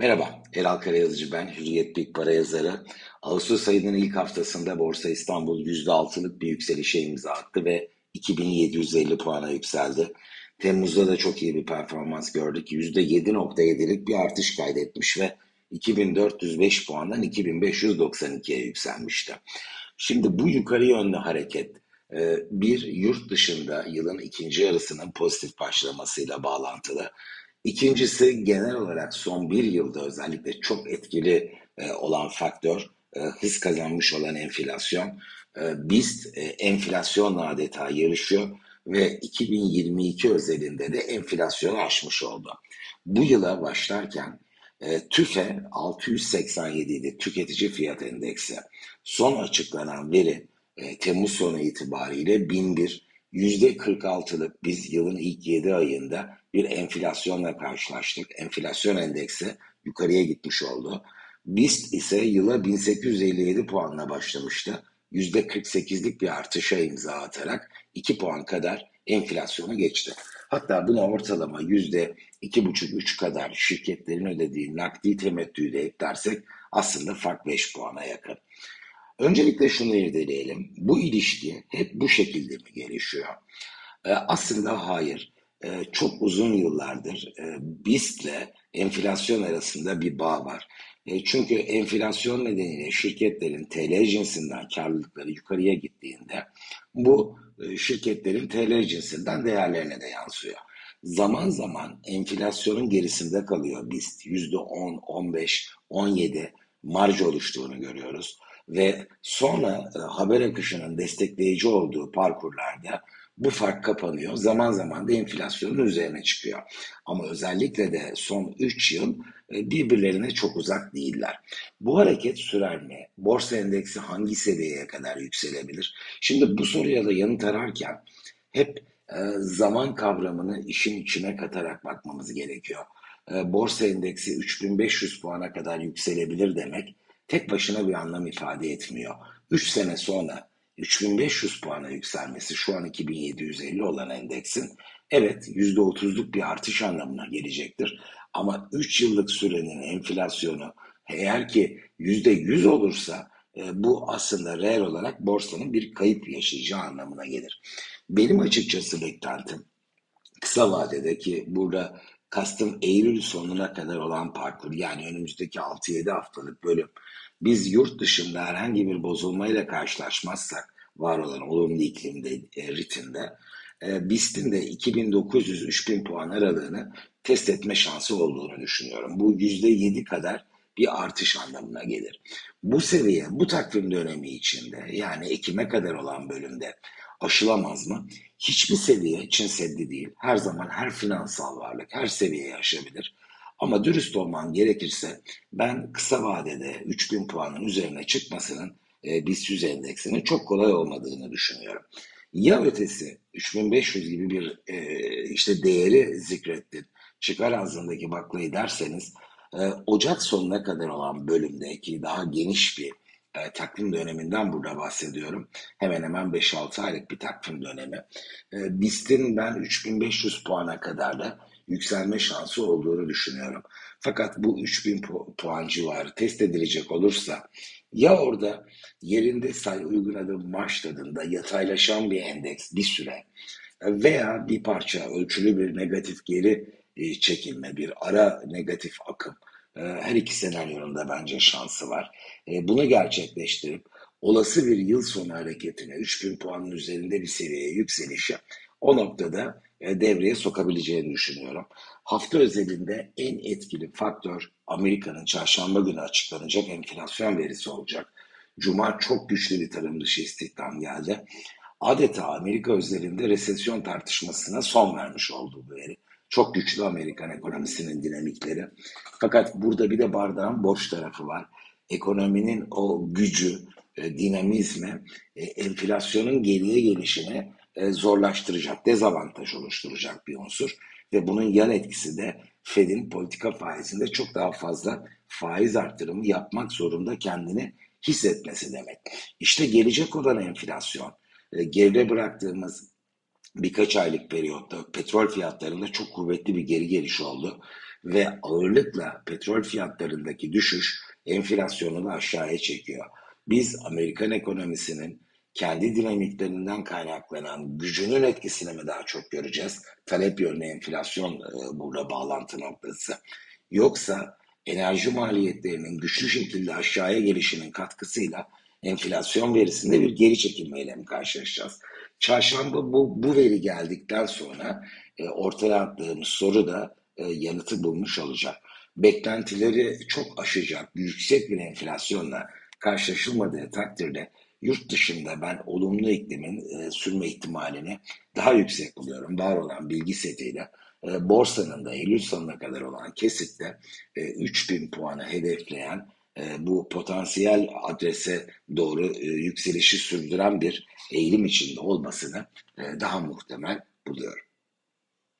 Merhaba, Eral Karayazıcı ben, Hürriyet Big Para yazarı. Ağustos ayının ilk haftasında Borsa İstanbul %6'lık bir yükselişe imza attı ve 2750 puana yükseldi. Temmuz'da da çok iyi bir performans gördük. %7.7'lik bir artış kaydetmiş ve 2405 puandan 2592'ye yükselmişti. Şimdi bu yukarı yönlü hareket e, bir yurt dışında yılın ikinci yarısının pozitif başlamasıyla bağlantılı. İkincisi genel olarak son bir yılda özellikle çok etkili e, olan faktör e, hız kazanmış olan enflasyon. E, BIST e, enflasyonla adeta yarışıyor ve 2022 özelinde de enflasyonu aşmış oldu. Bu yıla başlarken e, TÜFE 687 idi tüketici fiyat endeksi. Son açıklanan veri e, Temmuz sonu itibariyle 1001 %46'lık biz yılın ilk 7 ayında bir enflasyonla karşılaştık. Enflasyon endeksi yukarıya gitmiş oldu. BIST ise yıla 1857 puanla başlamıştı. %48'lik bir artışa imza atarak 2 puan kadar enflasyonu geçti. Hatta bunu ortalama %2,5-3 kadar şirketlerin ödediği nakdi temettüyü de eklersek aslında fark 5 puana yakın. Öncelikle şunu irdeleyelim. Bu ilişki hep bu şekilde mi gelişiyor? Ee, aslında hayır. Ee, çok uzun yıllardır e, BIST ile enflasyon arasında bir bağ var. E, çünkü enflasyon nedeniyle şirketlerin TL cinsinden karlılıkları yukarıya gittiğinde bu e, şirketlerin TL cinsinden değerlerine de yansıyor. Zaman zaman enflasyonun gerisinde kalıyor BIST. %10, 15, 17 marj oluştuğunu görüyoruz ve sonra e, haber akışının destekleyici olduğu parkurlarda bu fark kapanıyor. Zaman zaman da enflasyonun üzerine çıkıyor. Ama özellikle de son 3 yıl e, birbirlerine çok uzak değiller. Bu hareket sürer mi? Borsa endeksi hangi seviyeye kadar yükselebilir? Şimdi bu soruya da yanıt ararken hep e, zaman kavramını işin içine katarak bakmamız gerekiyor. Borsa endeksi 3500 puana kadar yükselebilir demek tek başına bir anlam ifade etmiyor. 3 sene sonra 3500 puana yükselmesi şu an 2750 olan endeksin evet %30'luk bir artış anlamına gelecektir. Ama 3 yıllık sürenin enflasyonu eğer ki %100 olursa e, bu aslında reel olarak borsanın bir kayıp yaşayacağı anlamına gelir. Benim açıkçası beklentim kısa vadede ki burada kastım Eylül sonuna kadar olan parkur yani önümüzdeki 6-7 haftalık bölüm biz yurt dışında herhangi bir bozulmayla karşılaşmazsak var olan olumlu iklimde, e, ritminde e, BIST'in de 2900-3000 puan aralığını test etme şansı olduğunu düşünüyorum. Bu %7 kadar bir artış anlamına gelir. Bu seviye bu takvim dönemi içinde yani Ekim'e kadar olan bölümde aşılamaz mı? Hiçbir seviye Çin Seddi değil. Her zaman her finansal varlık her seviyeye aşabilir. Ama dürüst olman gerekirse ben kısa vadede 3000 puanın üzerine çıkmasının e, BIST 100 endeksinin çok kolay olmadığını düşünüyorum. Ya ötesi 3500 gibi bir e, işte değeri zikrettin. Çıkar ağzındaki baklayı derseniz e, Ocak sonuna kadar olan bölümdeki daha geniş bir e, takvim döneminden burada bahsediyorum. Hemen hemen 5-6 aylık bir takvim dönemi. E, BIST'in ben 3500 puana kadar da yükselme şansı olduğunu düşünüyorum. Fakat bu 3000 puan civarı test edilecek olursa ya orada yerinde say uygun adım marş tadında yataylaşan bir endeks bir süre veya bir parça ölçülü bir negatif geri e, çekilme, bir ara negatif akım e, her iki senaryonun da bence şansı var. E, bunu gerçekleştirip olası bir yıl sonu hareketine 3000 puanın üzerinde bir seviyeye yükselişe o noktada e, devreye sokabileceğini düşünüyorum. Hafta özelinde en etkili faktör Amerika'nın çarşamba günü açıklanacak enflasyon verisi olacak. Cuma çok güçlü bir tarım dışı istihdam geldi. Adeta Amerika özelinde resesyon tartışmasına son vermiş oldu bu veri. Çok güçlü Amerikan ekonomisinin dinamikleri. Fakat burada bir de bardağın borç tarafı var. Ekonominin o gücü, e, dinamizmi, e, enflasyonun geriye gelişini e, zorlaştıracak, dezavantaj oluşturacak bir unsur. Ve bunun yan etkisi de Fed'in politika faizinde çok daha fazla faiz arttırımı yapmak zorunda kendini hissetmesi demek. İşte gelecek olan enflasyon, geride bıraktığımız birkaç aylık periyotta petrol fiyatlarında çok kuvvetli bir geri geliş oldu. ve ağırlıkla petrol fiyatlarındaki düşüş enflasyonu da aşağıya çekiyor. Biz Amerikan ekonomisinin kendi dinamiklerinden kaynaklanan gücünün etkisini mi daha çok göreceğiz? Talep yönlü enflasyon e, burada bağlantı noktası. Yoksa enerji maliyetlerinin güçlü şekilde aşağıya gelişinin katkısıyla enflasyon verisinde bir geri çekilmeyle mi karşılaşacağız? Çarşamba bu, bu veri geldikten sonra e, ortaya attığımız soru da e, yanıtı bulmuş olacak. Beklentileri çok aşacak yüksek bir enflasyonla karşılaşılmadığı takdirde yurt dışında ben olumlu iklimin e, sürme ihtimalini daha yüksek buluyorum. Var olan bilgi setiyle e, borsanın da Eylül sonuna kadar olan kesitte e, 3000 puanı hedefleyen bu potansiyel adrese doğru e, yükselişi sürdüren bir eğilim içinde olmasını e, daha muhtemel buluyorum.